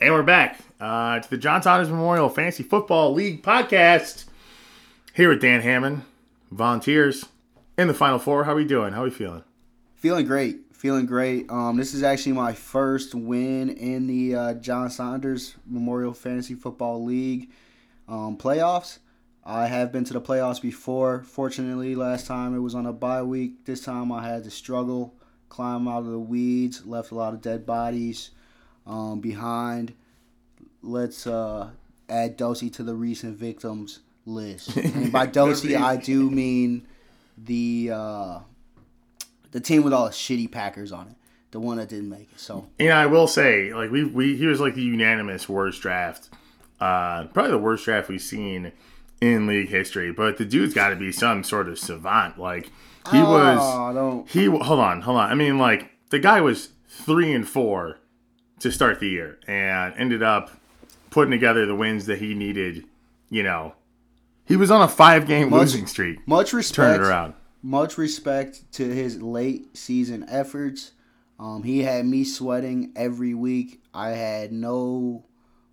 And we're back uh, to the John Saunders Memorial Fantasy Football League podcast. Here with Dan Hammond, volunteers in the Final Four. How are we doing? How are we feeling? Feeling great. Feeling great. Um, this is actually my first win in the uh, John Saunders Memorial Fantasy Football League um, playoffs. I have been to the playoffs before. Fortunately, last time it was on a bye week. This time I had to struggle, climb out of the weeds, left a lot of dead bodies um, behind. Let's uh, add Dosey to the recent victims list. And by Dosey, I do mean the uh, the team with all the shitty Packers on it, the one that didn't make it. So and I will say, like we we he was like the unanimous worst draft, uh, probably the worst draft we've seen in league history. But the dude's got to be some sort of savant. Like he Oh, was. He hold on, hold on. I mean, like the guy was three and four to start the year, and ended up putting together the wins that he needed. You know, he was on a five game Much- losing streak. Much Turn respect. it around. Much respect to his late season efforts. Um, he had me sweating every week. I had no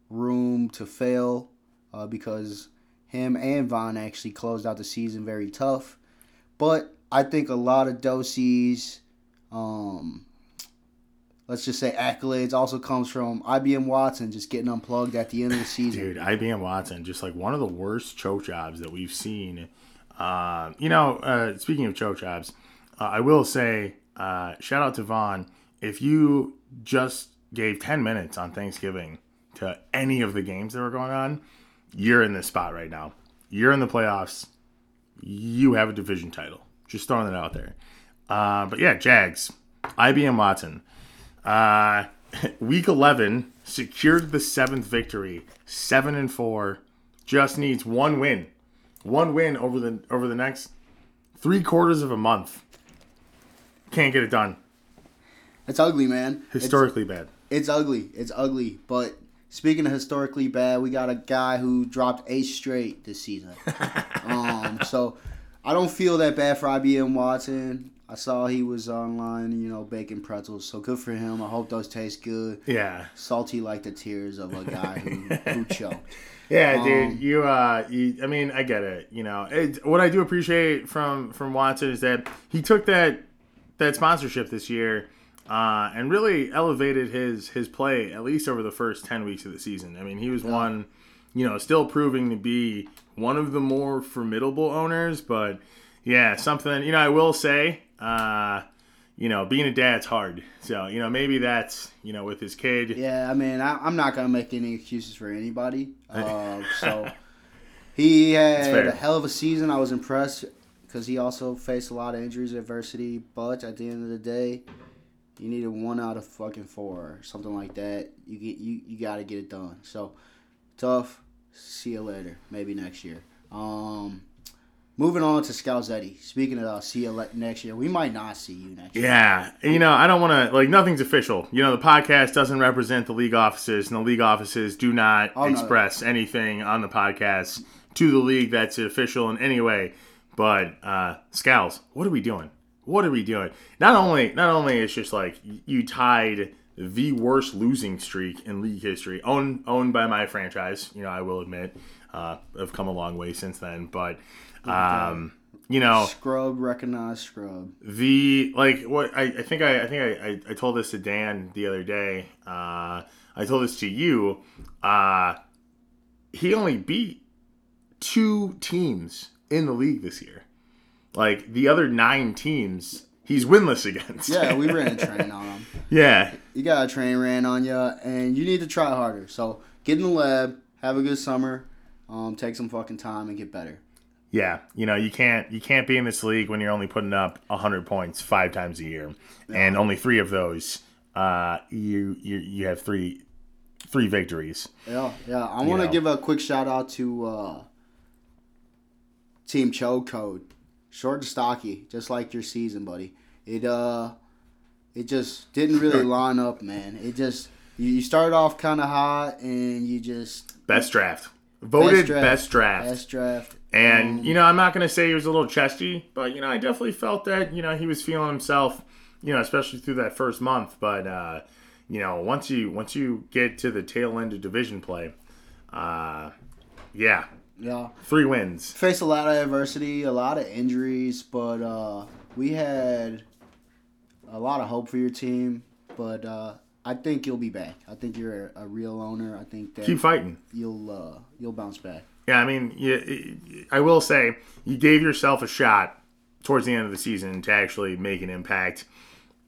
room to fail uh, because him and Vaughn actually closed out the season very tough. But I think a lot of Dosey's, um, let's just say accolades, also comes from IBM Watson just getting unplugged at the end of the season. Dude, IBM Watson, just like one of the worst choke jobs that we've seen. Uh, you know, uh, speaking of choke jobs, uh, I will say, uh, shout out to Vaughn. If you just gave 10 minutes on Thanksgiving to any of the games that were going on, you're in this spot right now. You're in the playoffs. You have a division title. Just throwing that out there. Uh, but yeah, Jags, IBM Watson. Uh, week 11 secured the seventh victory, seven and four. Just needs one win, one win over the over the next three quarters of a month. Can't get it done. It's ugly, man. It's- Historically bad. It's ugly. It's ugly. But speaking of historically bad, we got a guy who dropped eight straight this season. um, so I don't feel that bad for IBM Watson. I saw he was online, you know, baking pretzels. So good for him. I hope those taste good. Yeah, Salty like the tears of a guy who, who choked. yeah, Um, dude. You, uh, you, I mean, I get it. You know, it, what I do appreciate from from Watson is that he took that that sponsorship this year. Uh, and really elevated his his play at least over the first ten weeks of the season. I mean, he was one, you know, still proving to be one of the more formidable owners. But yeah, something you know, I will say, uh, you know, being a dad's hard. So you know, maybe that's you know with his kid. Yeah, I mean, I, I'm not gonna make any excuses for anybody. Uh, so he had a hell of a season. I was impressed because he also faced a lot of injuries, adversity. But at the end of the day, you needed one out of fucking four, or something like that. You get you you got to get it done. So tough. See you later. Maybe next year. Um, moving on to Scalzetti. Speaking of uh, see you next year, we might not see you next year. Yeah, you know, I don't want to like nothing's official. You know, the podcast doesn't represent the league offices, and the league offices do not Oh, no. express anything on the podcast to the league that's official in any way. But uh Scals, what are we doing? What are we doing? Not only, not only it's just like you tied the worst losing streak in league history, owned owned by my franchise. You know, I will admit, uh, I've come a long way since then. But um, you know, Scrub, recognize scrub. the like what I, I think I, I think I, I, I told this to Dan the other day. Uh, I told this to you. Uh, he only beat two teams in the league this year. Like the other nine teams, he's winless against. Yeah, we ran a train on him. yeah, you got a train ran on you, and you need to try harder. So get in the lab, have a good summer, um, take some fucking time, and get better. Yeah. You know you can't you can't be in this league when you're only putting up hundred points five times a year, and only three of those, uh, you you you have three three victories. Yeah, yeah. I want to give a quick shout out to uh, Team Cho Code, short and stocky, just like your season, buddy. It uh, it just didn't really line up, man. It just you, you started off kind of hot, and you just Best draft. Voted best draft. Best draft. And, you know, I'm not going to say he was a little chesty, but, you know, I definitely felt that, you know, he was feeling himself, you know, especially through that first month. But, uh, you know, once you once you get to the tail end of division play, uh, yeah, Yeah. three wins. Faced a lot of adversity, a lot of injuries, but uh, we had a lot of hope for your team. But uh, I think you'll be back. I think you're a, a real owner. I think that Keep fighting. you'll uh, you'll bounce back. Yeah, I mean, you, I will say you gave yourself a shot towards the end of the season to actually make an impact.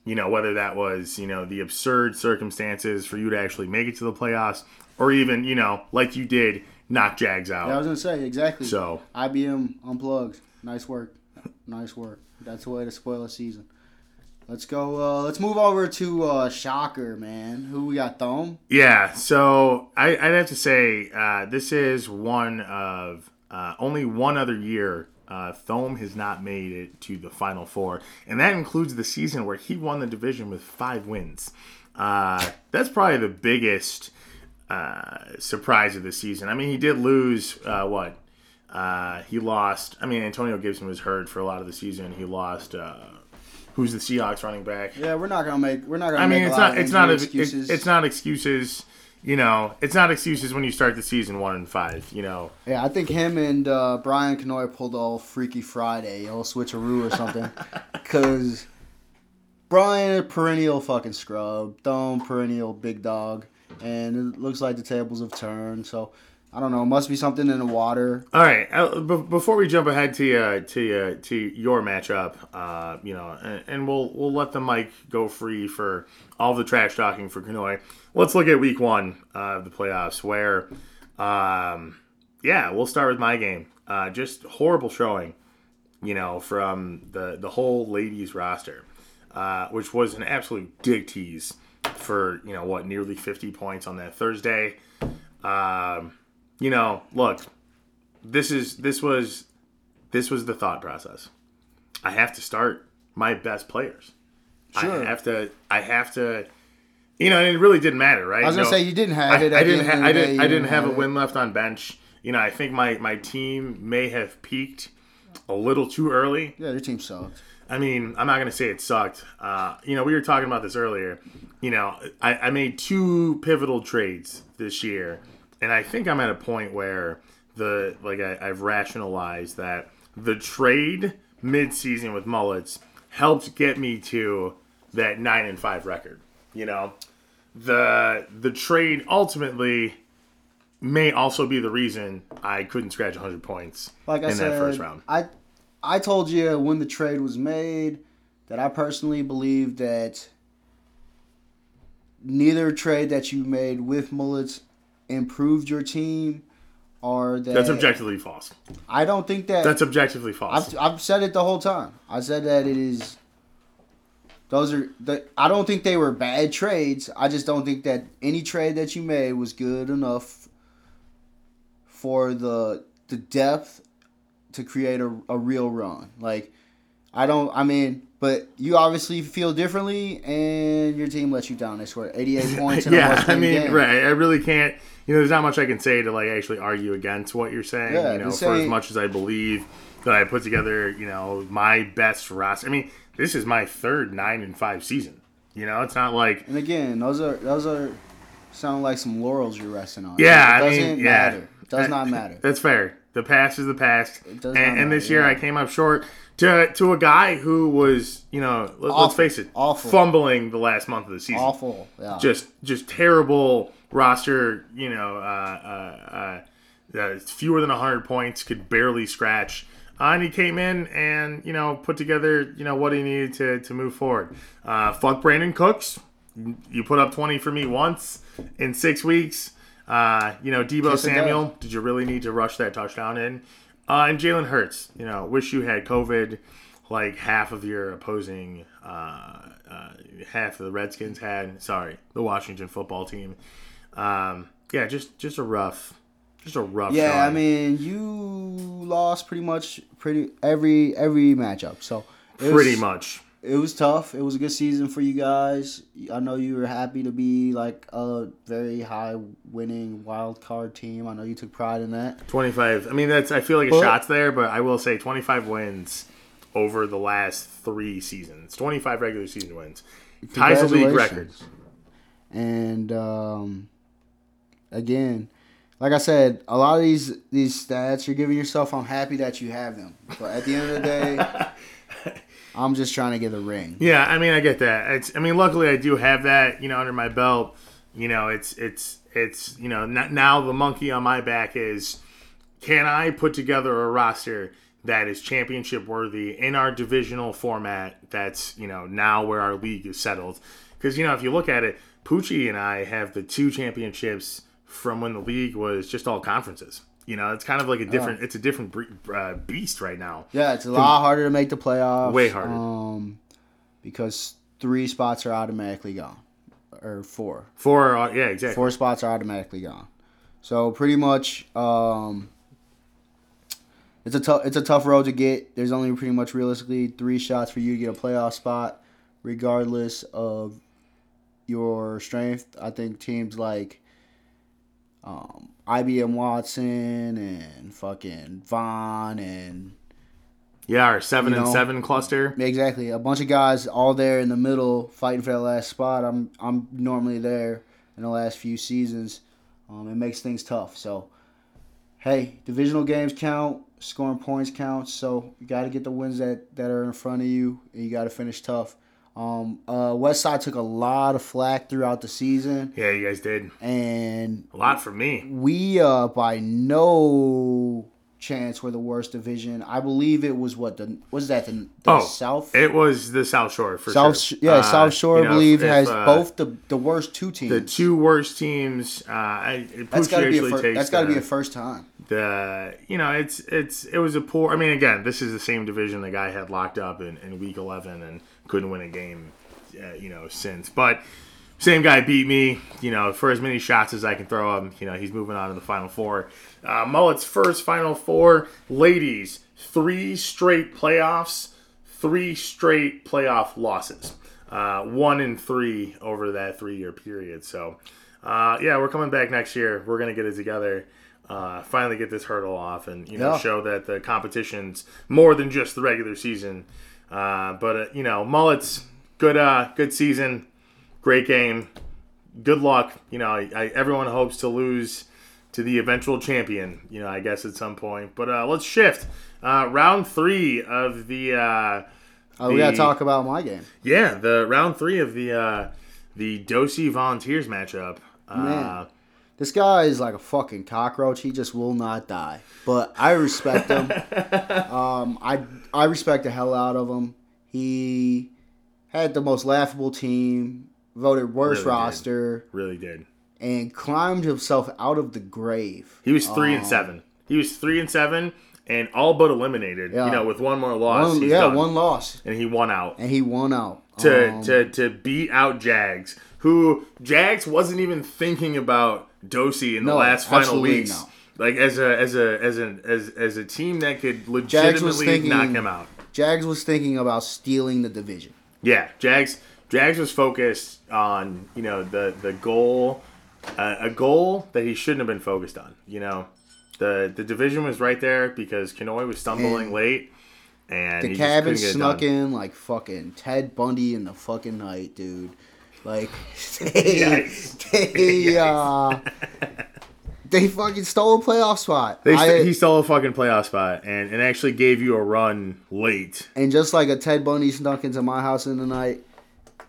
You know, whether that was, you know, the absurd circumstances for you to actually make it to the playoffs or even, you know, like you did, knock Jags out. Yeah, I was gonna say exactly. So, IBM unplugged. Nice work. Nice work. That's the way to spoil a season. Let's go. Uh, let's move over to uh, Shocker, man. Who we got? Thome. yeah, so I, I'd have to say uh, this is one of uh, only one other year uh, Thome has not made it to the Final Four, and that includes the season where he won the division with five wins. Uh, that's probably the biggest surprise of the season. I mean, he did lose what? He lost. I mean, Antonio Gibson was hurt for a lot of the season. He lost. Who's the Seahawks running back? Yeah, we're not gonna make. We're not gonna. I mean, make it's a not. It's not. A, excuses. it's, it's not excuses. You know, it's not excuses when you start the season one and five. You know, Yeah, I think him and uh, Brian Kanoy pulled all Freaky Friday, all switcheroo or something. Because Brian, a perennial fucking scrub. Thome, perennial big dog. And it looks like the tables have turned. So, I don't know. Must be something in the water. All right. Uh, b- before we jump ahead to uh, to uh, to your matchup, uh, you know, and, and we'll we'll let the mic go free for all the trash talking for Kanoy. Let's look at week one of the playoffs, where, um, yeah, we'll start with my game. Uh, just horrible showing, you know, from the the whole ladies roster, uh, which was an absolute dig tease for you know what nearly fifty points on that Thursday. Um, you know, look, this is this was this was the thought process. I have to start my best players. Sure. I have to. I have to. You know, and it really didn't matter, right? I was going to No- say, you didn't have I, it. I didn't. end Ha- I didn't. I didn't have a win left on bench. You know, I think my my team may have peaked a little too early. Yeah, your team sucked. I mean, I'm not going to say it sucked. Uh, you know, we were talking about this earlier. You know, I, I made two pivotal trades this year, and I think I'm at a point where the like I, I've rationalized that the trade mid-season with Mullets helped get me to that nine and five record. You know, the the trade ultimately may also be the reason I couldn't scratch 100 points Like I in said, that first round. I I told you when the trade was made that I personally believe that neither trade that you made with Mullets improved your team or that That's objectively false. I don't think that That's objectively false. I've, I've said it the whole time. I said that it is those are the I don't think they were bad trades. I just don't think that any trade that you made was good enough for the the depth to create a, a real run. Like I don't I mean, but you obviously feel differently and your team let you down. They scored 88 points in yeah, I mean, game. right. I really can't. You know, there's not much I can say to like actually argue against what you're saying. Yeah, you know, for as much as I believe that I put together, you know, my best roster. I mean, this is my third nine and five season. You know, it's not like And again, those are those are sound like some laurels you're resting on. Yeah, it I doesn't mean, yeah. matter. It does not matter. That's fair. The past is the past. does and, and this year yeah. I came up short to to a guy who was, you know, let, us face it, Awful. fumbling the last month of the season. Awful. Yeah. Just just terrible roster, you know, uh, uh, uh, uh, fewer than 100 points, could barely scratch. Uh, and he came in and, you know, put together, you know, what he needed to, to move forward. Uh, fuck Brandin Cooks. You put up 20 for me once in six weeks. Uh, you know, Deebo Kiss Samuel, did you really need to rush that touchdown in? Uh, and Jalen Hurts, you know, wish you had COVID like half of your opposing, uh, uh, half of the Redskins had. Sorry, the Washington football team. Um, yeah, just just a rough, just a rough. yeah, I mean, you lost pretty much pretty every every matchup. So pretty was, much. It was tough. It was a good season for you guys. I know you were happy to be like a very high winning wild card team. I know you took pride in that. 25. I mean, that's I feel like a But- shot's there, but I will say 25 wins over the last three seasons. 25 regular season wins. Ties the league record. Congratulations. And um, again, like I said, a lot of these these stats you're giving yourself, I'm happy that you have them. But at the end of the day, I'm just trying to get a ring. Yeah, I mean, I get that. It's, I mean, luckily I do have that, you know, under my belt. You know, it's, it's, it's, you know, now the monkey on my back is, can I put together a roster that is championship worthy in our divisional format? That's, you know, now where our league is settled. Because, you know, if you look at it, Poochie and I have the two championships from when the league was just all conferences. You know, it's kind of like a different, it's a different uh, beast right now. Yeah, it's a lot harder to make the playoffs. Way harder. Um, because three spots are automatically gone, or four. For, uh, yeah, exactly. Four spots are automatically gone. So pretty much, um, it's a tough it's a tough road to get. There's only pretty much realistically three shots for you to get a playoff spot, regardless of your strength. I think teams like um, IBM Watson and fucking Vaughn and Yeah, our seven You and know, seven cluster. exactly a bunch of guys all there in the middle fighting for that last spot. I'm I'm normally there in the last few seasons. Um, it makes things tough. So, hey, divisional games count, scoring points counts. So you got to get the wins that that are in front of you, and you got to finish tough. Um, uh, West Side took a lot of flack throughout the season, Yeah, you guys did and a lot for me. we uh by no chance were the worst division. I believe it was what the was that the, the Oh, South It was the South Shore for South sure. Yeah Uh, South Shore I know, believe if, has uh, both the the worst two teams. the two worst teams. Uh, I, that's got to be a fir- that's got to be a first time. the you know it's it's it was a poor. I mean, again, this is the same division the guy had locked up in, in week eleven and couldn't win a game, uh, you know, since. But same guy beat me. You know, for as many shots as I can throw him. You know, he's moving on to the final four. Uh, Mullet's first final four, ladies, three straight playoffs, three straight playoff losses. Uh, one and three over that three year period. So, uh, yeah, we're coming back next year. We're gonna get it together. Uh, finally get this hurdle off and you know Yeah. show that the competition's more than just the regular season. Uh, but uh, you know, Mullet's good. Uh, good season, great game. Good luck. You know, I, I, everyone hopes to lose to the eventual champion. You know, I guess at some point. But uh, let's shift. Uh, round three of the uh, Oh, we got to talk about my game. yeah, the round three of the uh, the Dosey Volunteers matchup. Uh, Man. This guy is like a fucking cockroach. He just will not die. But I respect him. um, I I respect the hell out of him. He had the most laughable team, voted worst Really did. roster, really did. and climbed himself out of the grave. He was three and Um, seven. He was three and seven, and all but eliminated. Yeah. You know, with one more loss, One, he's yeah, done. one loss, and he won out and he won out. to Um, to to beat out Jags, who Jags wasn't even thinking about Dosey in the No, last final weeks. not. Like as a as a as an as as a team that could legitimately thinking- knock him out. Jags was thinking about stealing the division. Yeah, Jags. Jags was focused on you know the the goal, uh, a goal that he shouldn't have been focused on. You know, the the division was right there because Kanoy was stumbling And late, and The cabin couldn't get it snuck in like fucking Ted Bundy in the fucking night, dude. Like they, Yikes. they uh they fucking stole a playoff spot. They, I- he stole a fucking playoff spot and, and actually gave you a run late. and just like a Ted Bundy snuck into my house in the night,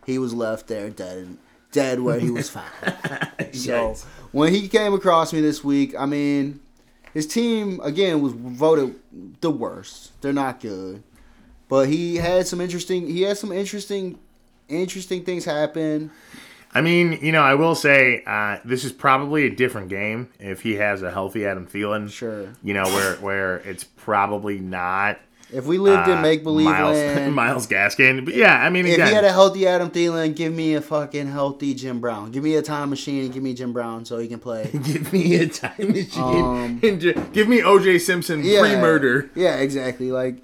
he was left there dead dead where he was found. so when he came across me this week, I mean, his team again was voted the worst. They're not good, but he had some interesting. He had some interesting, interesting things happen. I mean, you know, I will say uh, this is probably a different game if he has a healthy Adam Thielen. Sure. You know, where where it's probably not If we lived in uh, make believe Miles, land, Myles Gaskin. But yeah, I mean, if again, he had a healthy Adam Thielen, give me a fucking healthy Jim Brown. Give me a time machine and give me Jim Brown so he can play. Give me a time machine. Um, and give me OJ Simpson pre-murder. Yeah, exactly. Like,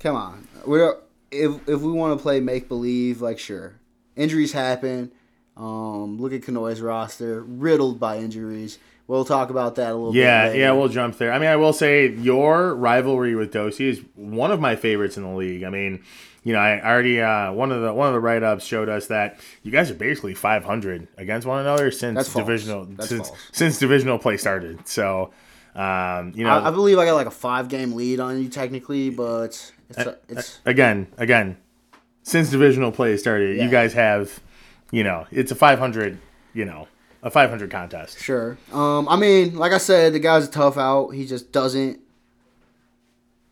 come on. We're if if we want to play make believe, like sure, injuries happen. Um, look at Kanoy's roster, riddled by injuries. We'll talk about that a little Yeah, bit. Yeah, yeah, we'll jump there. I mean, I will say your rivalry with Dosey is one of my favorites in the league. I mean, you know, I already uh, one of the one of the write ups showed us that you guys are basically 500 against one another since divisional since since divisional play started. So, um, you know, I, I believe I got like a five game lead on you technically, but it's Uh, it's again, again, since divisional play started, Yeah. you guys have, you know, it's a 500, you know, a 500 contest. Sure. Um, I mean, like I said, the guy's a tough out. He just doesn't.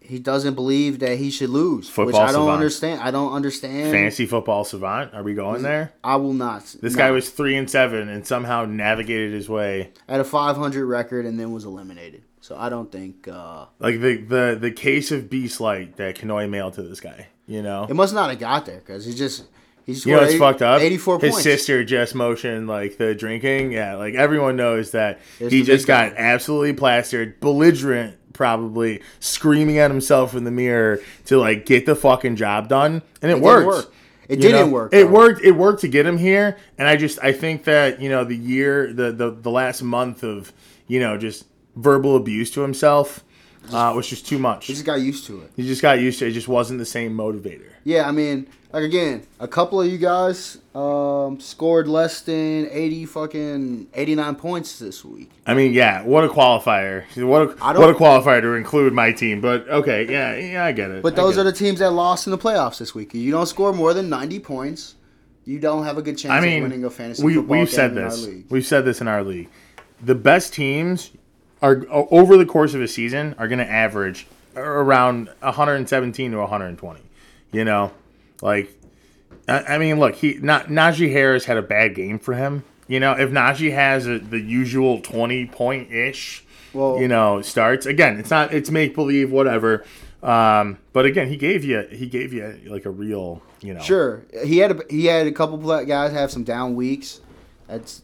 He doesn't believe that he should lose, which Football I don't understand. I don't understand. Fancy football savant. Are we going there? I will not. This no. guy was three and seven and somehow navigated his way. at a 500 record and then was eliminated. So I don't think uh, Like the the the case of beast light that Kanoy mailed to this guy. You know, it must not have got there because he just he you know scored it's 80 fucked up. 84 His points. sister just motioned like the drinking. Yeah, like everyone knows that he just got guy. absolutely plastered, belligerent, probably screaming at himself in the mirror to like get the fucking job done, and it, didn't worked. work. It You didn't know? work, It though. worked. It worked to get him here, and I just I think that you know the year the the, the last month of you know just verbal abuse to himself uh, was just too much. He just got used to it. He just got used to it. It just wasn't the same motivator. Yeah, I mean, like again, a couple of you guys um, scored less than 80 fucking 89 points this week. I mean, yeah, what a qualifier. What a, I don't- what a qualifier to include my team. But okay, yeah, yeah, I get it. But those are the teams that lost in the playoffs this week. You don't score more than 90 points, you don't have a good chance I of winning a fantasy we, football we've game said in our this. league. We've said this in our league. The best teams are over the course of a season are going to average around 117 to 120. You know, like I, I mean, look, he not Najee Harris had a bad game for him. You know, if Najee has a, the usual 20 point ish, Well- you know, starts again, it's not it's make believe whatever. Um, but again, he gave you he gave you like a real, you know, Sure, he had a, he had a couple guys have some down weeks. That's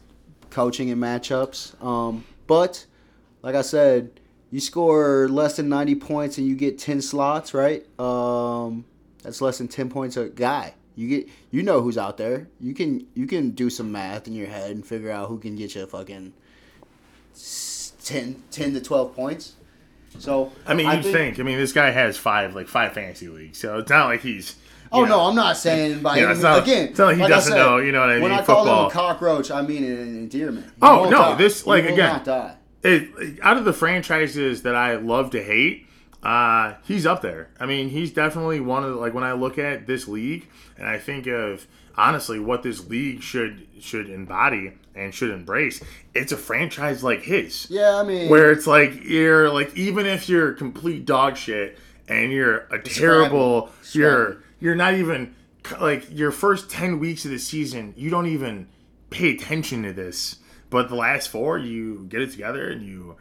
coaching and matchups. Um, but like I said, you score less than ninety points and you get ten slots, right? Um, that's less than ten points a guy. You get you know who's out there. You can you can do some math in your head and figure out who can get you fucking s- 10, 10 to twelve points. So I mean, you think, I mean, this guy has five like five fantasy leagues, so it's not like he's. Oh know, no, I'm not saying by Yeah, any it's not- Again, it's not like he I doesn't said, know, you know what I When mean, I call football. him a cockroach, I mean an endearment. Oh, he Oh, no, die. this- like, again, not die. it, out of the franchises that I love to hate, uh, he's up there. I mean, he's definitely one of the, like when I look at this league and I think of honestly what this league should should embody and should embrace. It's a franchise like his. Yeah, I mean, where it's like you're like even if you're complete dog shit and you're a terrible Scrappy. you're you're not even like your first 10 weeks of the season you don't even pay attention to this but the last four you get it together and you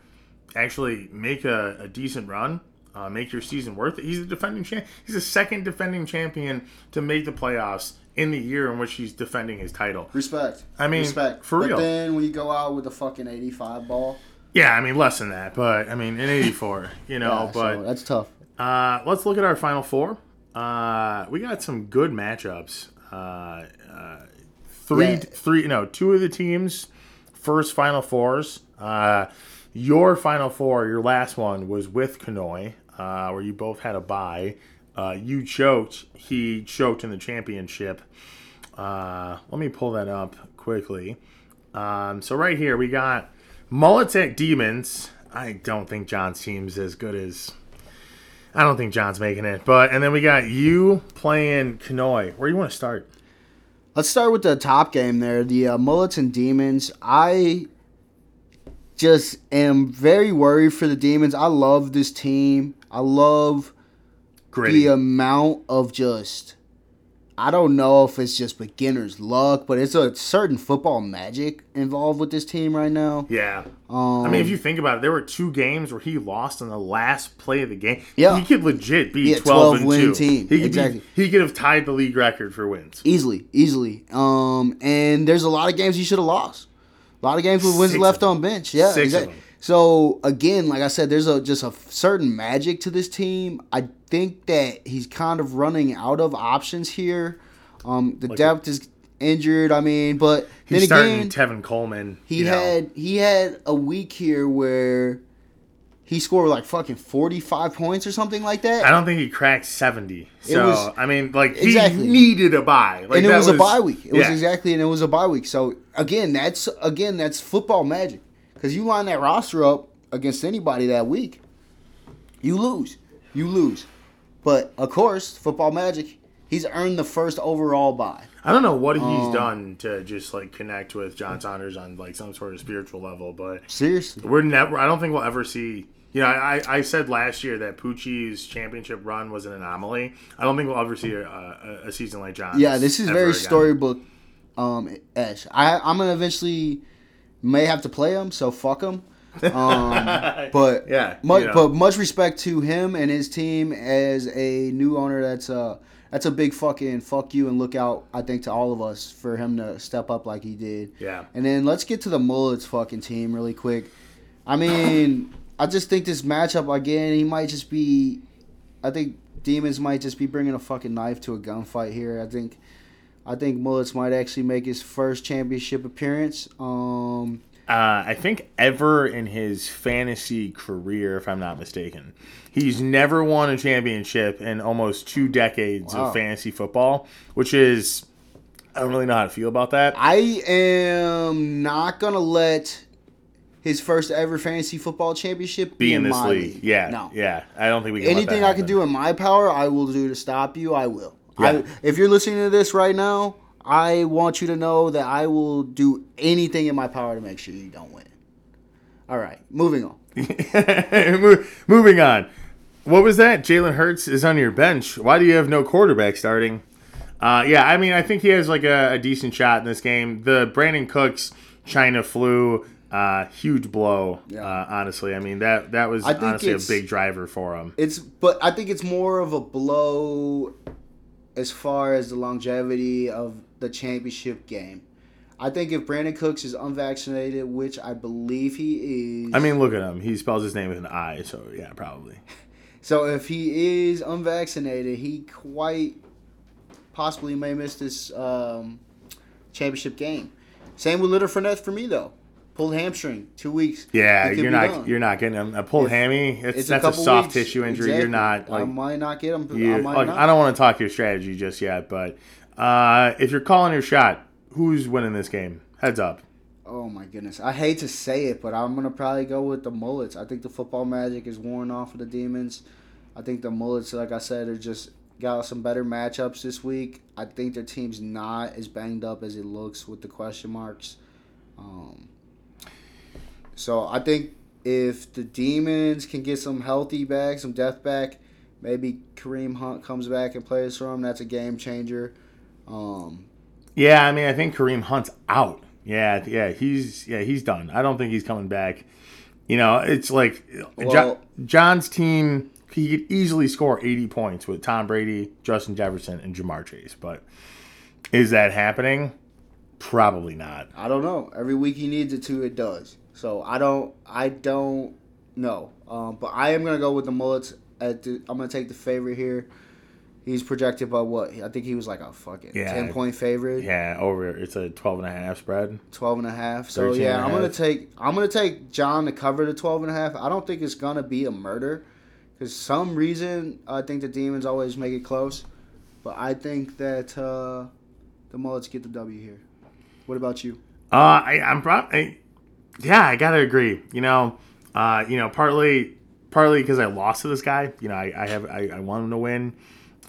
actually make a, a decent run uh, make your season worth it he's a defending champ he's a second defending champion to make the playoffs in the year in which he's defending his title respect. I mean, respect. for but real. then we go out with a fucking 85 ball, yeah i mean less than that but i mean in 84 you know yeah, but so that's tough. Uh, let's look at our final four. Uh, we got some good matchups. Uh, uh, three, Yeah. three, no, two of the teams first final fours. Uh, your final four, your last one was with Kanoy, uh, where you both had a bye. Uh, you choked. He choked in the championship. Uh, let me pull that up quickly. Um, so right here we got Mullets at Demons. I don't think John's team's as good as I don't think John's making it. But and then we got you playing Kanoy. Where do you want to start? Let's start with the top game there, the uh, Mullets and Demons. I just am very worried for the Demons. I love this team. I love Gritty. the amount of just I don't know if it's just beginner's luck, but it's a certain football magic involved with this team right now. yeah. Um, I mean, if you think about it, there were two games where he lost on the last play of the game. Yeah. He could legit be Yeah, 12, 12 and win 2. team. He could Exactly. Be, he could have tied the league record for wins. easily, easily. Um, and there's a lot of games he should have lost. A lot of games with wins Six left on bench. Yeah, Six of them. So again, like I said, there's a just a certain magic to this team. I think that he's kind of running out of options here. Um, the Like depth is injured. I mean, but He's then again, Tevin Coleman. he you know. had he had a week here where he scored like fucking forty five points or something like that. I don't think he cracked seventy. So was- I mean, like Exactly. he needed a buy. like, and it that was, a bye week. It was exactly, and it was a bye week. So again, that's again that's football magic. Because you line that roster up against anybody that week, you lose, you lose. But of course, football magic. He's earned the first overall bye. I don't know what he's Um, done to just like connect with John Saunders on like some sort of spiritual level, but Seriously, we're never. I don't think we'll ever see. You know, I, I said last year that Pucci's championship run was an anomaly. I don't think we'll ever see a, a, a season like John's. yeah, this is very again. storybook um esh. I I'm gonna eventually may have to play him, so fuck him. Um, but Yeah, much, know. but much respect to him and his team as a new owner. That's a that's a big fucking fuck you and look out. I think to all of us for him to step up like he did. Yeah. And then let's get to the Mullets fucking team really quick. I mean, I just think this matchup again. He might just be. I think Demons might just be bringing a fucking knife to a gunfight here. I think. I think Mullets might actually make his first championship appearance. Um, Uh, I think ever in his fantasy career, if I'm not mistaken, he's never won a championship in almost two decades Wow. of fantasy football, which is I don't really know how to feel about that. I am not gonna let his first ever fantasy football championship be, Be in this my league, yeah, No. yeah. I don't think we can. Anything I can do in my power, I will do to stop you. I will. Yeah. I, if you're listening to this right now, I want you to know that I will do anything in my power to make sure you don't win. All right, moving on. Mo- Moving on. What was that? Jalen Hurts is on your bench. Why do you have no quarterback starting? Uh, yeah, I mean, I think he has like a, a decent shot in this game. The Brandin Cooks China flu, uh, huge blow. Yeah. Uh, honestly, I mean that that was honestly a big driver for him. It's but I think it's more of a blow as far as the longevity of the championship game. I think if Brandin Cooks is unvaccinated, which I believe he is, I mean, look at him. He spells his name with an I, so yeah, probably. so if he is unvaccinated, he quite possibly may miss this um, championship game. Same with Little Fournette for me though. Pulled hamstring, two weeks. Yeah, you're not done. you're not getting him a pulled If- hammy. It's, It's that's a, couple soft weeks. tissue injury. You're not like I might not get him. I you. might Look, not. I don't want to talk your strategy just yet, but uh, if you're calling your shot, who's winning this game? Heads up. Oh my goodness. I hate to say it, but I'm gonna probably go with the mullets. I think the football magic is worn off of the demons. I think the mullets, like I said, are just got some better matchups this week. I think their team's not as banged up as it looks with the question marks. Um, so I think if the demons can get some healthy back, some depth back, maybe Kareem Hunt comes back and plays for them. That's a game changer. Um, Yeah, I mean, I think Kareem Hunt's out. Yeah, yeah, he's yeah he's done. I don't think he's coming back. You know, it's like Jo- John's team. He could easily score 80 points with Tom Brady, Justin Jefferson, and Ja'Marr Chase. But is that happening? Probably not. I don't know. Every week he needs it to, it does. So I don't, I don't know. Um, but I am gonna go with the mullets. At the, I'm gonna take the favorite here. He's projected by what? I think he was like a fucking Yeah. ten point favorite, Yeah, over. It's a 12 and a half spread. 12 and a half. So yeah, I'm gonna take, I'm gonna take John to cover the 12 and a half. I don't think it's gonna be a murder, because some reason I think the demons always make it close. But I think that uh, the mullets get the W here. What about you? Uh, I, I'm probably, yeah, I gotta agree. You know, uh, you know, partly, partly because I lost to this guy. You know, I, I have, I, I want him to win.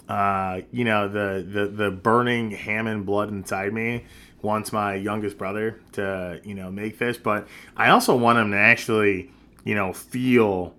Uh, you know, the, the the burning Hammond blood inside me wants my youngest brother to, you know, make this, but I also want him to actually, you know, feel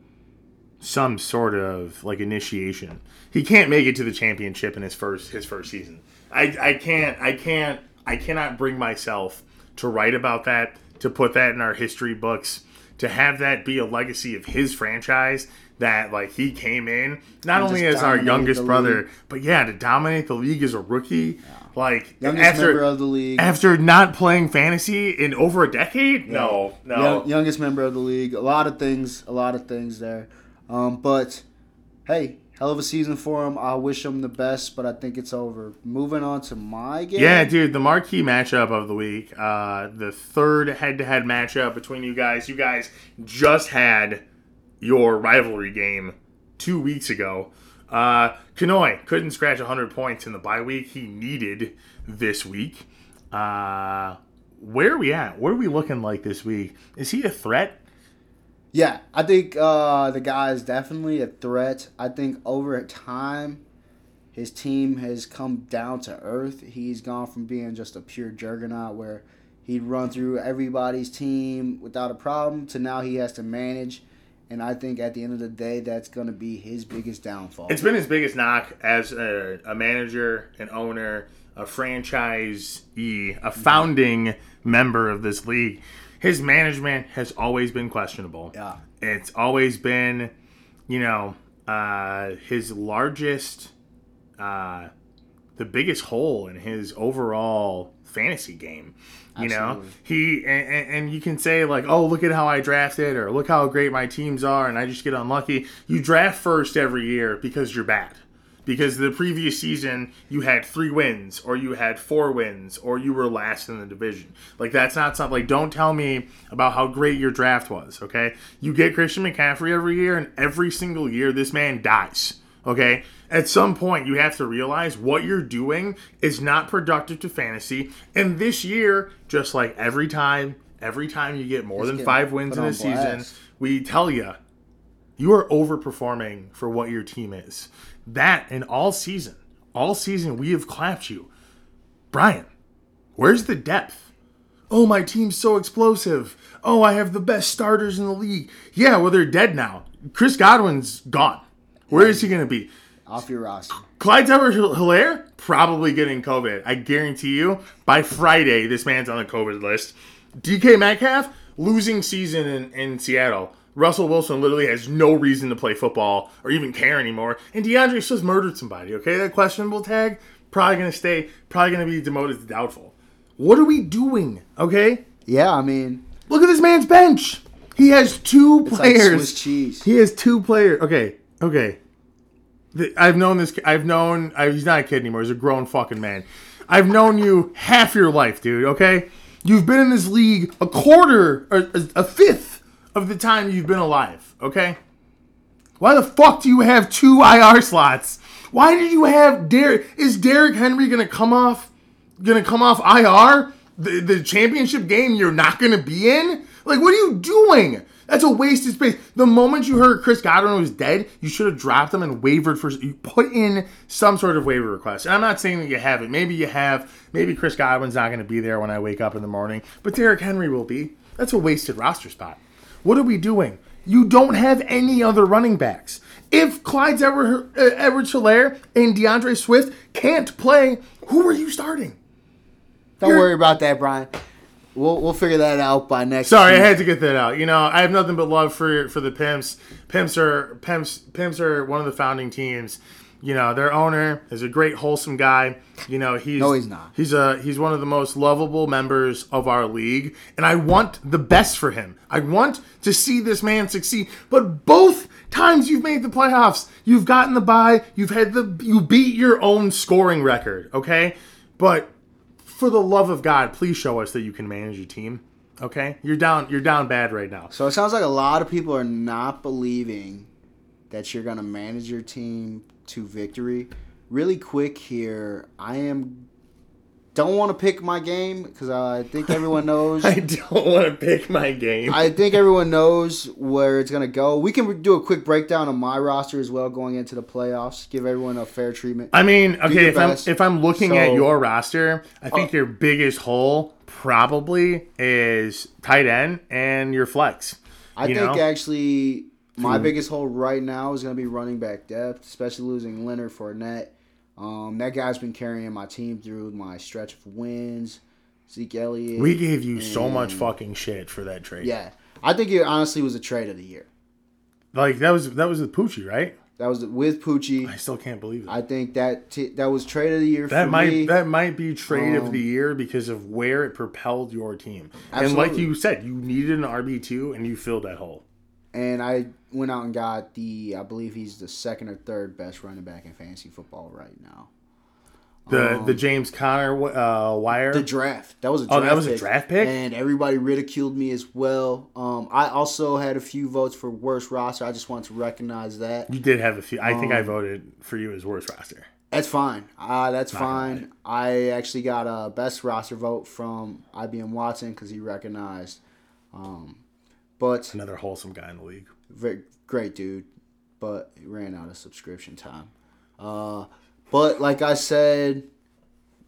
some sort of like initiation. He can't make it to the championship in his first his first season. I, I can't I can't I cannot bring myself to write about that, to put that in our history books, to have that be a legacy of his franchise that like he came in not And only as our youngest brother, league. but yeah, to dominate the league as a rookie. Like Youngest after member of the league. after not playing fantasy in over a decade? No, no. Young, youngest member of the league. A lot of things, a lot of things there. Um, but hey, hell of a season for him. I wish him the best, but I think it's over. Moving on to my game. Yeah, dude, the marquee matchup of the week, uh, the third head-to-head matchup between you guys. You guys just had your rivalry game two weeks ago. Uh, Kanoy couldn't scratch 100 points in the bye week. He needed this week. Uh, where are we at? What are we looking like this week? Is he a threat? Yeah, I think uh, the guy is definitely a threat. I think over time, his team has come down to earth. He's gone from being just a pure juggernaut where he'd run through everybody's team without a problem to now he has to manage. And I think at the end of the day, that's going to be his biggest downfall. It's been his biggest knock as a, a manager, an owner, a franchisee, a founding member of this league. His management has always been questionable. Yeah. It's always been, you know, uh, his largest, uh, the biggest hole in his overall fantasy game. You know, he and, and- and you can say like, "Oh, look at how I drafted," or "Look how great my teams are," and I just get unlucky. You draft first every year because you're bad. Because the previous season you had three wins, or you had four wins, or you were last in the division. Like that's not something. Like don't tell me about how great your draft was. Okay, you get Christian McCaffrey every year, and every single year this man dies. Okay, at some point you have to realize what you're doing is not productive to fantasy. And this year, just like every time, every time you get more He's than five wins in a on season, we tell you you are overperforming for what your team is. That and all season, all season we have clapped you. Brian, where's the depth? Oh, my team's so explosive. Oh, I have the best starters in the league. Yeah, well, they're dead now. Chris Godwin's gone. Where is he going to be? Off your roster. Clyde Edwards Helaire probably getting COVID. I guarantee you, by Friday, this man's on the COVID list. DK Metcalf losing season in, in Seattle. Russell Wilson literally has no reason to play football or even care anymore. And D'Andre Swift murdered somebody. Okay, that questionable tag probably gonna stay. Probably gonna be demoted to doubtful. What are we doing? Okay, Yeah, I mean, look at this man's bench. He has two it's like players. Swiss cheese. He has two players. Okay, okay. I've known this. I've known. I, he's not a kid anymore. He's a grown fucking man. I've known you half your life, dude. Okay, you've been in this league a quarter or a, a fifth of the time you've been alive. Okay. Why the fuck do you have two IR slots? Why did you have Derrick? Is Derrick Henry gonna come off? Gonna come off IR? The, the championship game you're not gonna be in? Like, what are you doing? That's a wasted space. The moment you heard Chris Godwin was dead, you should have dropped him and wavered for. You put in some sort of waiver request. And I'm not saying that you haven't. Maybe you have. Maybe Chris Godwin's not going to be there when I wake up in the morning, but Derrick Henry will be. That's a wasted roster spot. What are we doing? You don't have any other running backs. If Clyde's ever uh, Edwards Helaire and D'Andre Swift can't play, who are you starting? Don't You're- worry about that, Brian. We'll we'll figure that out by next. Sorry, I had to get that out. You know, I have nothing but love for for the pimps. Pimps are pimps. Pimps are one of the founding teams. You know, their owner is a great, wholesome guy. You know, he's No, he's not. He's a he's one of the most lovable members of our league, and I want the best for him. I want to see this man succeed. But both times you've made the playoffs, you've gotten the bye. You've had the you beat your own scoring record. Okay, but for the love of God, please show us that you can manage your team. Okay, you're down. You're down bad right now. So it sounds like a lot of people are not believing that you're going to manage your team to victory. Really quick here, I am don't want to pick my game because I think everyone knows. I don't want to pick my game. I think everyone knows where it's going to go. We can do a quick breakdown of my roster as well going into the playoffs. Give everyone a fair treatment. I mean, okay, if I'm if I'm looking at your roster, I think Oh. your biggest hole probably is tight end and your flex. I you think know? actually my biggest hole right now is going to be running back depth, especially losing Leonard Fournette. Um, that guy's been carrying my team through my stretch of wins. Zeke Elliott. we gave you so much fucking shit for that trade. yeah, I think it honestly was a trade of the year. like that was that was with Poochie, right? That was with Poochie. I still can't believe it. I think that t- that was trade of the year that for might me. that might be trade of Um, the year because of where it propelled your team. And like you said, you needed an RB two and you filled that hole. And I went out and got the. I believe he's the second or third best running back in fantasy football right now. The the James Conner uh, wire. Um, The draft. That was a Oh, draft that was a draft pick? And everybody ridiculed me as well. Um, I also had a few votes for worst roster. I just want to recognize that. you did have a few. I think Um, I voted for you as worst roster. That's fine. Uh, that's gonna fine. I actually got a best roster vote from IBM Watson because he recognized. Um, but Another wholesome guy in the league. very great dude, but he ran out of subscription time. Uh, but like I said,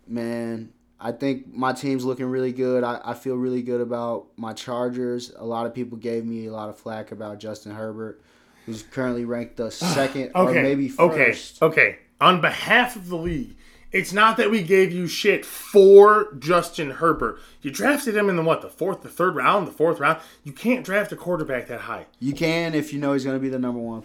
man, I think my team's looking really good. I, I feel really good about my Chargers. A lot of people gave me a lot of flack about Justin Herbert, who's currently ranked the second or Okay. maybe okay. Okay. On behalf of the league, it's not that we gave you shit for Justin Herbert. You drafted him in the what, the fourth, the third round, the fourth round. You can't draft a quarterback that high. You can if you know he's going to be the number one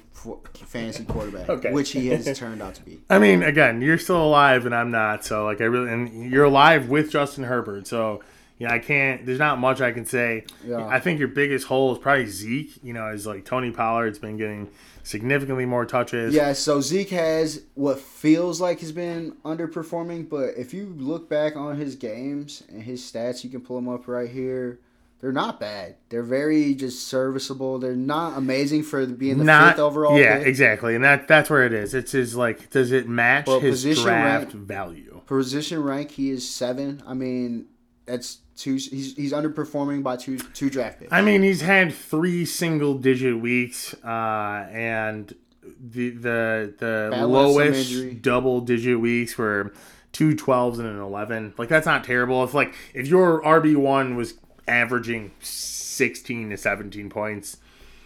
fantasy quarterback, Okay. which he has turned out to be. I mean, again, you're still alive and I'm not. So like I really and you're alive with Justin Herbert. So you know, I can't there's not much I can say. Yeah. I think your biggest hole is probably Zeke, you know, is like Tony Pollard's been getting significantly more touches. Yeah, so Zeke has what feels like he's been underperforming, but if you look back on his games and his stats, you can pull them up right here. They're not bad. They're very just serviceable. They're not amazing for being the not fifth overall. Yeah, pick. exactly. And that that's where it is. It's his like does it match Well, his position draft rank- value? Position rank, he is seven. I mean, that's two. He's he's underperforming by two two draft picks. I mean, he's had three single digit weeks, uh, and the the the some lowest double digit weeks were two 12s and an 11. Like that's not terrible. If like if your RB one was averaging 16 to 17 points,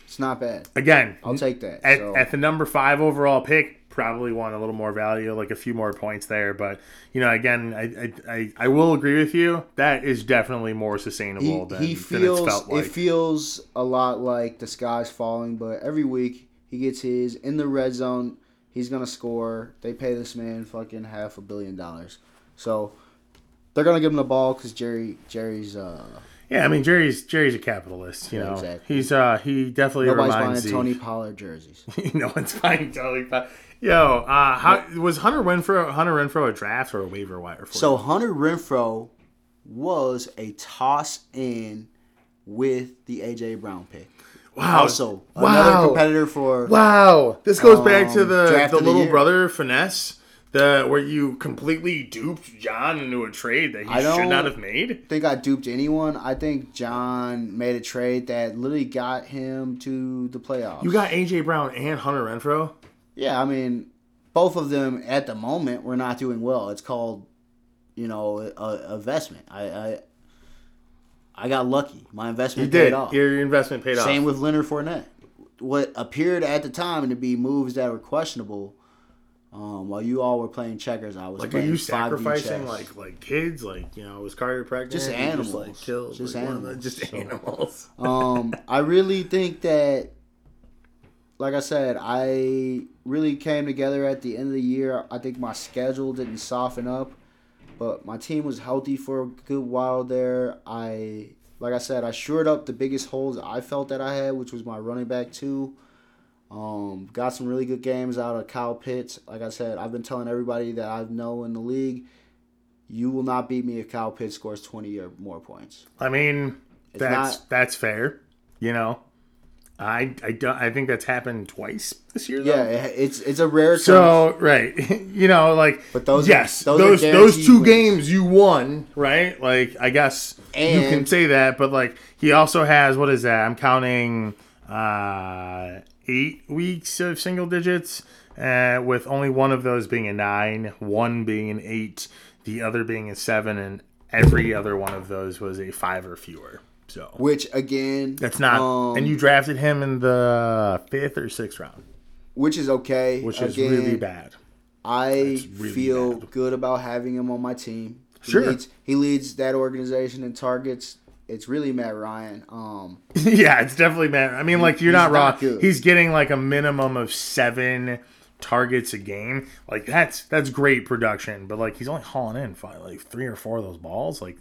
It's not bad. again, I'll take that. at, so. at the number five overall pick, probably want a little more value, like a few more points there. But you know, again, I I, I, will agree with you. That is definitely more sustainable he, than, he than feels it's felt like. it feels a lot like the sky's falling, but every week he gets his in the red zone. He's gonna score. They pay this man fucking half a billion dollars, so they're gonna give him the ball because Jerry Jerry's uh Yeah, I mean Jerry's Jerry's a capitalist. You Yeah, know, exactly. he's uh he definitely nobody's buying reminds Tony Pollard jerseys. no one's buying Tony. Pollard. Yo, uh, how was Hunter Renfrow? Hunter Renfrow a draft or a waiver wire for? So you? Hunter Renfrow was a toss in with the AJ Brown pick. wow, Also, another wow, competitor for wow. This goes back to Um, the the of the little brother finesse. The, where you completely duped John into a trade that he I should not have made. think I duped anyone. I think John made a trade that literally got him to the playoffs. You got AJ Brown and Hunter Renfrow. Yeah. I mean, both of them at the moment were not doing well. It's called, you know, a, a investment. I, I I got lucky. My investment You did. paid off. Your investment paid Same off. Same with Leonard Fournette. What appeared at the time to be moves that were questionable. Um, while you all were playing checkers, I was Like, are you 5D sacrificing like like kids? Like you know, was Carter pregnant? Just animals. like, killed, Just like, animals. just So- animals. um, I really think that, like I said, I really came together at the end of the year. I think my schedule didn't soften up, but my team was healthy for a good while there. I, like I said, I shored up the biggest holes I felt that I had, which was my running back too. Um, got some really good games out of Kyle Pitts. Like I said, I've been telling everybody that I know in the league, you will not beat me if Kyle Pitts scores twenty or more points. I mean, It's that's not- that's fair. You know, I I don't I think that's happened twice this year. Yeah, though. it- it's it's a rare. So right, you know, like, But those are- yes, those are those those, guaranteed two wins. games you won, right? Like, I guess you can say that, but like, he also has what is that? I'm counting uh eight weeks of single digits, uh, with only one of those being a nine, one being an eight, the other being a seven, and every other one of those was a five or fewer. So which again, that's not, um, and you drafted him in the fifth or sixth round, which is okay. which is really bad. I really feel bad. good about having him on my team. He Sure. leads, he leads that organization in targets. It's really Matt Ryan. Um, yeah, it's definitely Matt. I mean, like you're not wrong. not. He's getting like a minimum of seven targets a game. Like that's that's great production, but like he's only hauling in five, like three or four of those balls. Like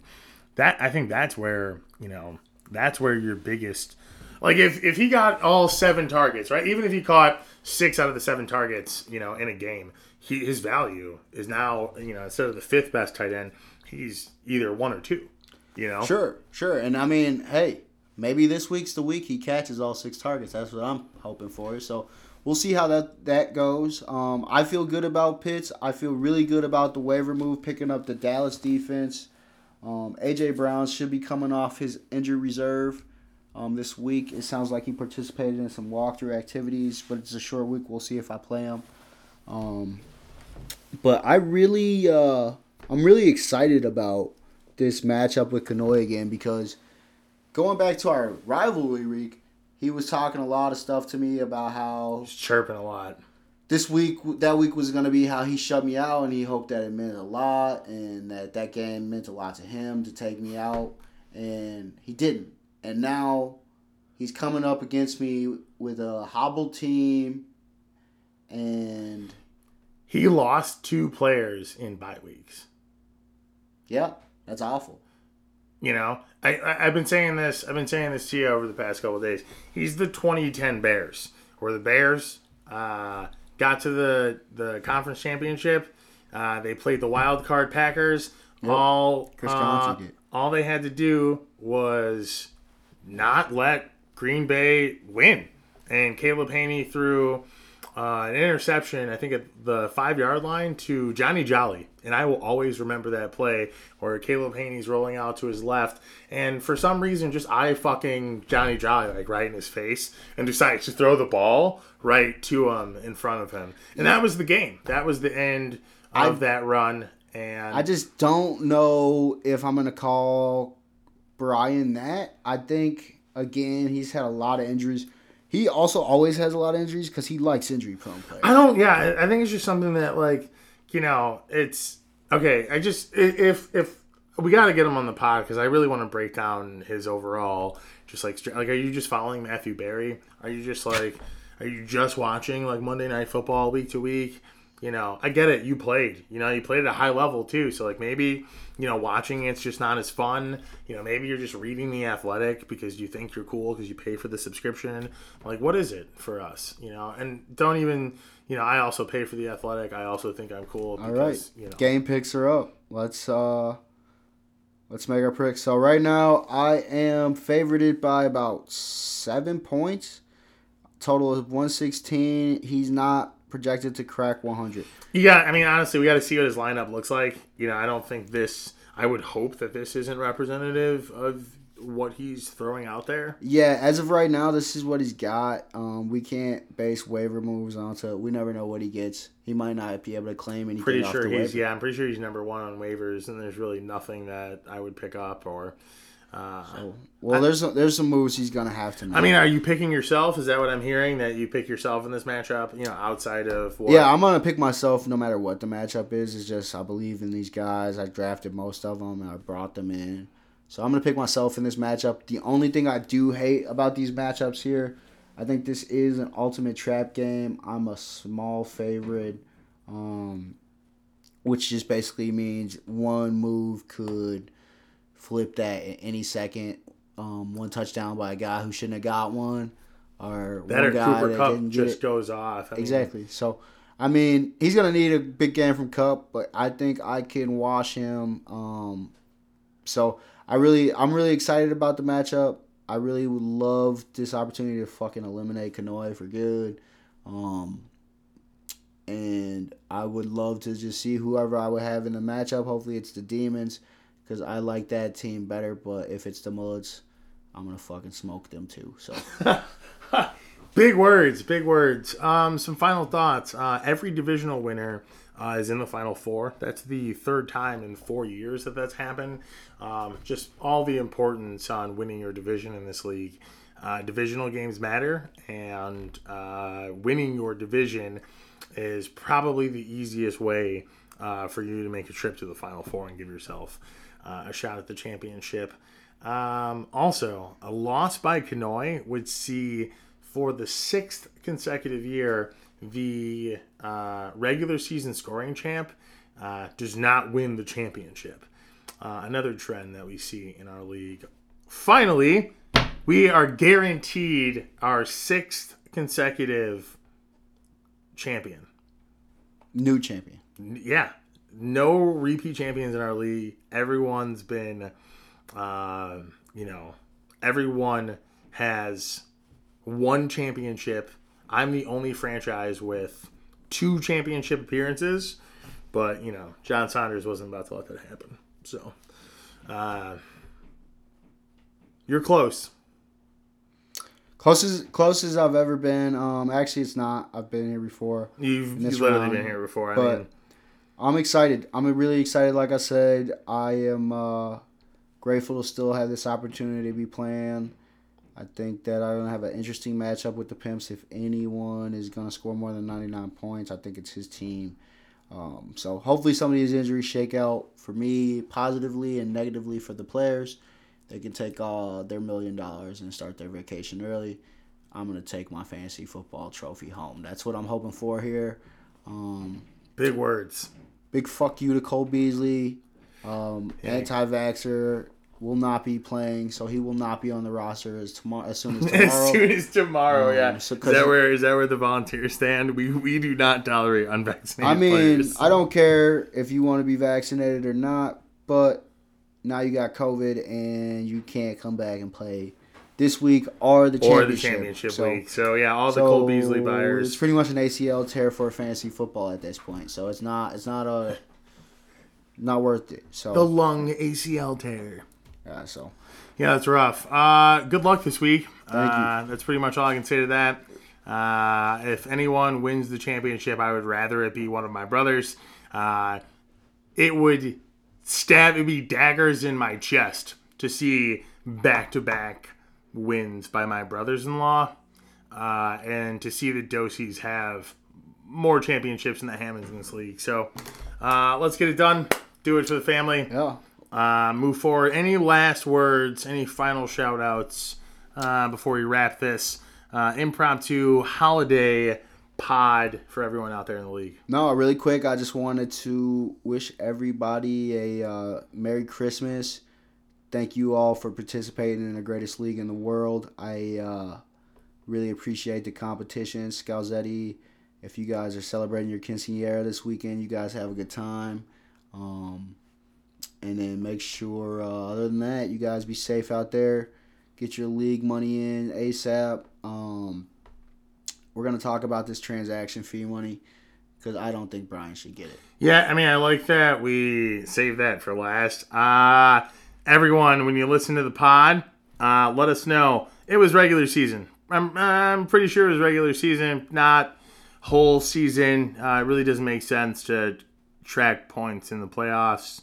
that, I think that's where you know that's where your biggest Like if if he got all seven targets, right? Even if he caught six out of the seven targets, you know, in a game, he his value is now you know instead of the fifth best tight end, he's either one or two. You know, Sure, sure. And I mean, hey, maybe this week's the week he catches all six targets. That's what I'm hoping for. So we'll see how that that goes. Um, I feel good about Pitts. I feel really good about the waiver move, picking up the Dallas defense. Um, AJ Brown should be coming off his injury reserve um, this week. It sounds like he participated in some walkthrough activities, but it's a short week. We'll see if I play him. Um, but I really, uh, I'm really excited about this matchup with Kanoy again because going back to our rivalry week, he was talking a lot of stuff to me about how he's chirping a lot. This week that week was going to be how he shut me out and he hoped that it meant a lot and that that game meant a lot to him to take me out and he didn't and now he's coming up against me with a hobbled team and He lost two players in bye weeks. yeah that's awful You know, I, I I've been saying this. I've been saying this to you over the past couple of days. He's the 2010 Bears, where the Bears uh, got to the the conference championship. Uh, they played the wild card Packers. All Chris uh, all they had to do was not let Green Bay win, and Caleb Hanie threw uh, an interception, I think at the five yard line to Johnny Jolly. And I will always remember that play where Caleb Hanie's rolling out to his left. And for some reason, just I fucking Johnny Jolly, like right in his face, and decides to throw the ball right to him in front of him. And that was the game. That was the end of that run. And I just don't know if I'm gonna call Brian that. I think again he's had a lot of injuries. He also always has a lot of injuries because he likes injury prone players. I don't. Yeah, I- I think it's just something that like you know it's okay. I just if if we got to get him on the pod because I really want to break down his overall. Just like like, are you just following Matthew Berry? Are you just like are you just watching like Monday Night Football week to week? You know, I get it. You played. You know, you played at a high level too. So like maybe you know watching it's just not as fun. You know, maybe you're just reading the Athletic because you think you're cool because you pay for the subscription. Like, what is it for us? You know, and don't even. You know, I also pay for the Athletic. I also think I'm cool because All right, you know. game picks are up. Let's uh, let's make our picks. So right now I am favorited by about seven points. Total is 116. He's not projected to crack 100. Yeah, I mean, honestly, we got to see what his lineup looks like. You know, I don't think this. I would hope that this isn't representative of what he's throwing out there. Yeah, as of right now, this is what he's got. Um, we can't base waiver moves onto. We never know what he gets. He might not be able to claim anything. Pretty sure he's waiver. yeah. I'm pretty sure he's number one on waivers, and there's really nothing that I would pick up or. Uh, Well, there's some, there's some moves he's gonna have to make. I mean, are you picking yourself? Is that what I'm hearing? That you pick yourself in this matchup? You know, outside of what? yeah, I'm gonna pick myself no matter what the matchup is. It's just I believe in these guys. I drafted most of them and I brought them in, so I'm gonna pick myself in this matchup. The only thing I do hate about these matchups here, I think this is an ultimate trap game. I'm a small favorite, um, which just basically means one move could flip that at any second. Um, one touchdown by a guy who shouldn't have got one, or that or guy Cooper that Kupp didn't just it. goes off. I mean, Exactly. So, I mean, he's gonna need a big game from Kupp, but I think I can wash him. Um, so I really, I'm really excited about the matchup. I really would love this opportunity to fucking eliminate Kanoy for good. Um, and I would love to just see whoever I would have in the matchup. Hopefully, it's the Demons because I like that team better. But if it's the Mullets, I'm gonna fucking smoke them too. So. Big words, big words. Um, some final thoughts. Uh, every divisional winner uh, is in the final four. That's the third time in four years that that's happened. Um, just all the importance on winning your division in this league. Uh, divisional games matter, and uh, winning your division is probably the easiest way uh, for you to make a trip to the final four and give yourself uh, a shot at the championship. Um, also, a loss by Kanoy would see for the sixth consecutive year the uh, regular season scoring champ uh, does not win the championship. Uh, another trend that we see in our league. Finally, we are guaranteed our sixth consecutive champion. New champion. Yeah, no repeat champions in our league. Everyone's been, uh, you know, everyone has one championship. I'm the only franchise with two championship appearances, but you know, John Saunders wasn't about to let that happen. So, uh, you're close. Closest closest I've ever been. Um, actually, it's not. I've been here before. You've, you've literally round, been here before. I but- mean, I'm excited. I'm really excited. Like I said, I am uh, grateful to still have this opportunity to be playing. I think that I'm gonna have an interesting matchup with the Pimps. If anyone is gonna score more than 99 points, I think it's his team. Um, so hopefully some of these injuries shake out for me positively and negatively for the players. They can take uh, their million dollars and start their vacation early. I'm gonna take my fantasy football trophy home. That's what I'm hoping for here. Um, big words. big fuck you to Cole Beasley. Um, Yeah. Anti-vaxxer will not be playing, so he will not be on the roster as tomorrow. As soon as tomorrow. As tomorrow. soon as tomorrow, Um, yeah. so is 'cause- that where is that where the volunteers stand? We we do not tolerate unvaccinated I mean, players. I don't care if you want to be vaccinated or not, but now you got COVID and you can't come back and play this week or the or championship. the championship So- week. So yeah, all the so Cole Beasley buyers. It's pretty much an ACL tear for fantasy football at this point. So it's not. It's not a. Not worth it. So The lung ACL tear. Yeah. So Yeah, that's rough. Uh, good luck this week. Thank you. uh, That's pretty much all I can say to that. Uh, if anyone wins the championship, I would rather it be one of my brothers. Uh, it would stab, it'd be daggers in my chest to see back to back wins by my brothers in law. Uh, and to see the Dosies have more championships than the Hammonds in this league. So uh, let's get it done. Do it for the family yeah. Uh, move forward. Any last words? Any final shout outs uh, before we wrap this uh, impromptu holiday pod for everyone out there in the league? No, really quick. I just wanted to wish everybody a uh, Merry Christmas. Thank you all for participating in the greatest league in the world. I uh, really appreciate the competition. Scalzetti, if you guys are celebrating your quinceanera this weekend, you guys have a good time. Um, and then make sure, uh, other than that, you guys be safe out there. Get your league money in ASAP. Um, we're going to talk about this transaction fee money because I don't think Brian should get it. Yeah, I mean, I like that. We saved that for last. Uh, everyone, when you listen to the pod, uh, let us know. It was regular season. I'm, I'm pretty sure it was regular season, not whole season. Uh, it really doesn't make sense to track points in the playoffs.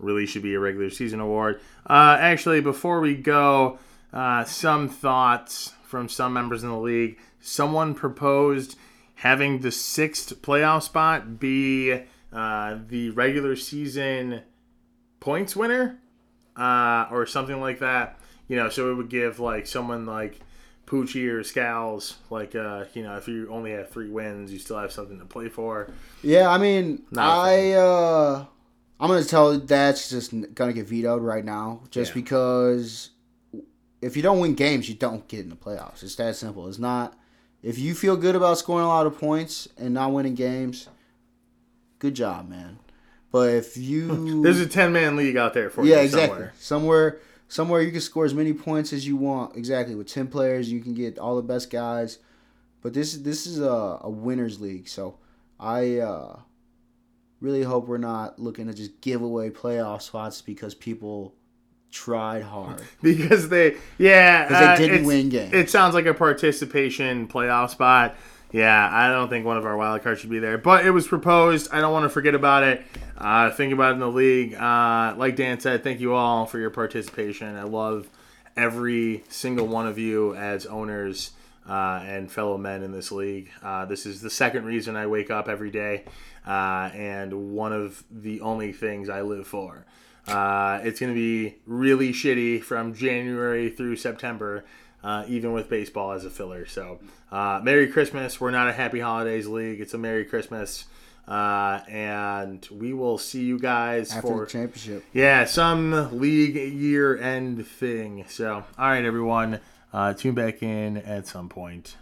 Really should be a regular season award. Uh, actually, before we go, uh, some thoughts from some members in the league. Someone proposed having the sixth playoff spot be uh, the regular season points winner uh, or something like that. You know, so it would give like someone like Poochie or Scals, like uh, you know, if you only have three wins, you still have something to play for. Yeah, I mean, Not I uh, I'm gonna tell that's just gonna get vetoed right now, just Yeah. because if you don't win games, you don't get in the playoffs. It's that simple. It's not. If you feel good about scoring a lot of points and not winning games, good job, man. But if you There's a ten man league out there for yeah, you exactly. somewhere. Somewhere, somewhere you can score as many points as you want. Exactly with ten players, you can get all the best guys. But this this is a, a winners league, so I uh, really hope we're not looking to just give away playoff spots because people tried hard because they yeah because uh, they didn't it's- win games. It sounds like a participation playoff spot. Yeah, I don't think one of our wild cards should be there, but it was proposed. I don't want to forget about it. Uh, think about it in the league. Uh, like Dan said, thank you all for your participation. I love every single one of you as owners uh, and fellow men in this league. Uh, this is the second reason I wake up every day, uh, and one of the only things I live for. Uh, it's going to be really shitty from January through September, uh, even with baseball as a filler. So, uh, Merry Christmas. We're not a Happy Holidays League. It's a Merry Christmas. Uh, and we will see you guys after for the championship. yeah some league year end thing. So, all right, everyone. Uh, tune back in at some point.